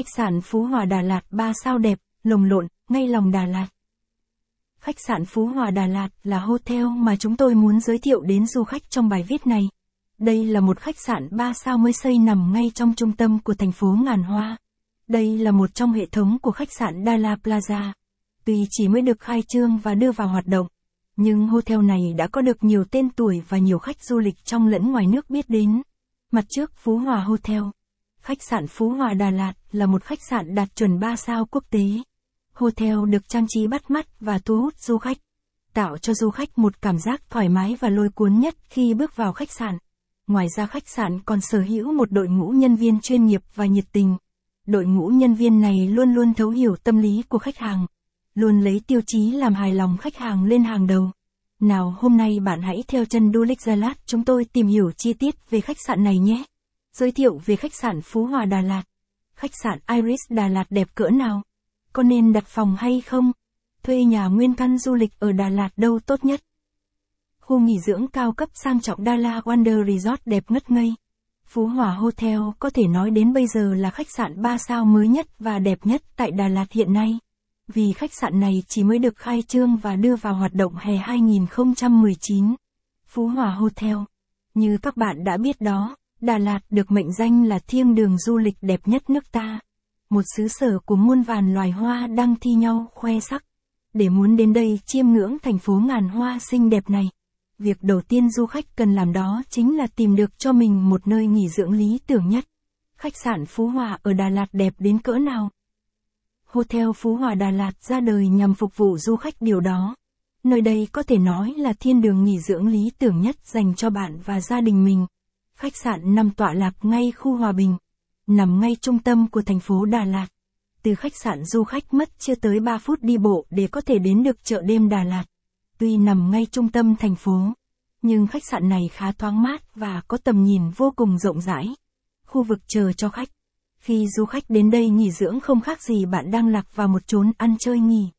Khách sạn Phú Hòa Đà Lạt 3 sao đẹp, lồng lộn, ngay lòng Đà Lạt. Khách sạn Phú Hòa Đà Lạt là hotel mà chúng tôi muốn giới thiệu đến du khách trong bài viết này. Đây là một khách sạn 3 sao mới xây nằm ngay trong trung tâm của thành phố Ngàn Hoa. Đây là một trong hệ thống của khách sạn Dala Plaza. Tuy chỉ mới được khai trương và đưa vào hoạt động, nhưng hotel này đã có được nhiều tên tuổi và nhiều khách du lịch trong lẫn ngoài nước biết đến. Mặt trước Phú Hòa Hotel. Khách sạn Phú Hòa Đà Lạt là một khách sạn đạt chuẩn 3 sao quốc tế. Hotel được trang trí bắt mắt và thu hút du khách, tạo cho du khách một cảm giác thoải mái và lôi cuốn nhất khi bước vào khách sạn. Ngoài ra khách sạn còn sở hữu một đội ngũ nhân viên chuyên nghiệp và nhiệt tình. Đội ngũ nhân viên này luôn luôn thấu hiểu tâm lý của khách hàng, luôn lấy tiêu chí làm hài lòng khách hàng lên hàng đầu. Nào hôm nay bạn hãy theo chân Du Lịch Gia Lát chúng tôi tìm hiểu chi tiết về khách sạn này nhé. Giới thiệu về khách sạn Phú Hòa Đà Lạt. Khách sạn Iris Đà Lạt đẹp cỡ nào? Có nên đặt phòng hay không? Thuê nhà nguyên căn du lịch ở Đà Lạt đâu tốt nhất? Khu nghỉ dưỡng cao cấp sang trọng Đà Lạt Wonder Resort đẹp ngất ngây. Phú Hòa Hotel có thể nói đến bây giờ là khách sạn 3 sao mới nhất và đẹp nhất tại Đà Lạt hiện nay. Vì khách sạn này chỉ mới được khai trương và đưa vào hoạt động hè 2019. Phú Hòa Hotel. Như các bạn đã biết đó, Đà Lạt được mệnh danh là thiên đường du lịch đẹp nhất nước ta. Một xứ sở của muôn vàn loài hoa đang thi nhau khoe sắc. Để muốn đến đây chiêm ngưỡng thành phố ngàn hoa xinh đẹp này. Việc đầu tiên du khách cần làm đó chính là tìm được cho mình một nơi nghỉ dưỡng lý tưởng nhất. Khách sạn Phú Hòa ở Đà Lạt đẹp đến cỡ nào? Hotel Phú Hòa Đà Lạt ra đời nhằm phục vụ du khách điều đó. Nơi đây có thể nói là thiên đường nghỉ dưỡng lý tưởng nhất dành cho bạn và gia đình mình. Khách sạn nằm tọa lạc ngay khu Hòa Bình, nằm ngay trung tâm của thành phố Đà Lạt. Từ khách sạn du khách mất chưa tới 3 phút đi bộ để có thể đến được chợ đêm Đà Lạt. Tuy nằm ngay trung tâm thành phố, nhưng khách sạn này khá thoáng mát và có tầm nhìn vô cùng rộng rãi. Khu vực chờ cho khách. Khi du khách đến đây nghỉ dưỡng không khác gì bạn đang lạc vào một chốn ăn chơi nghỉ.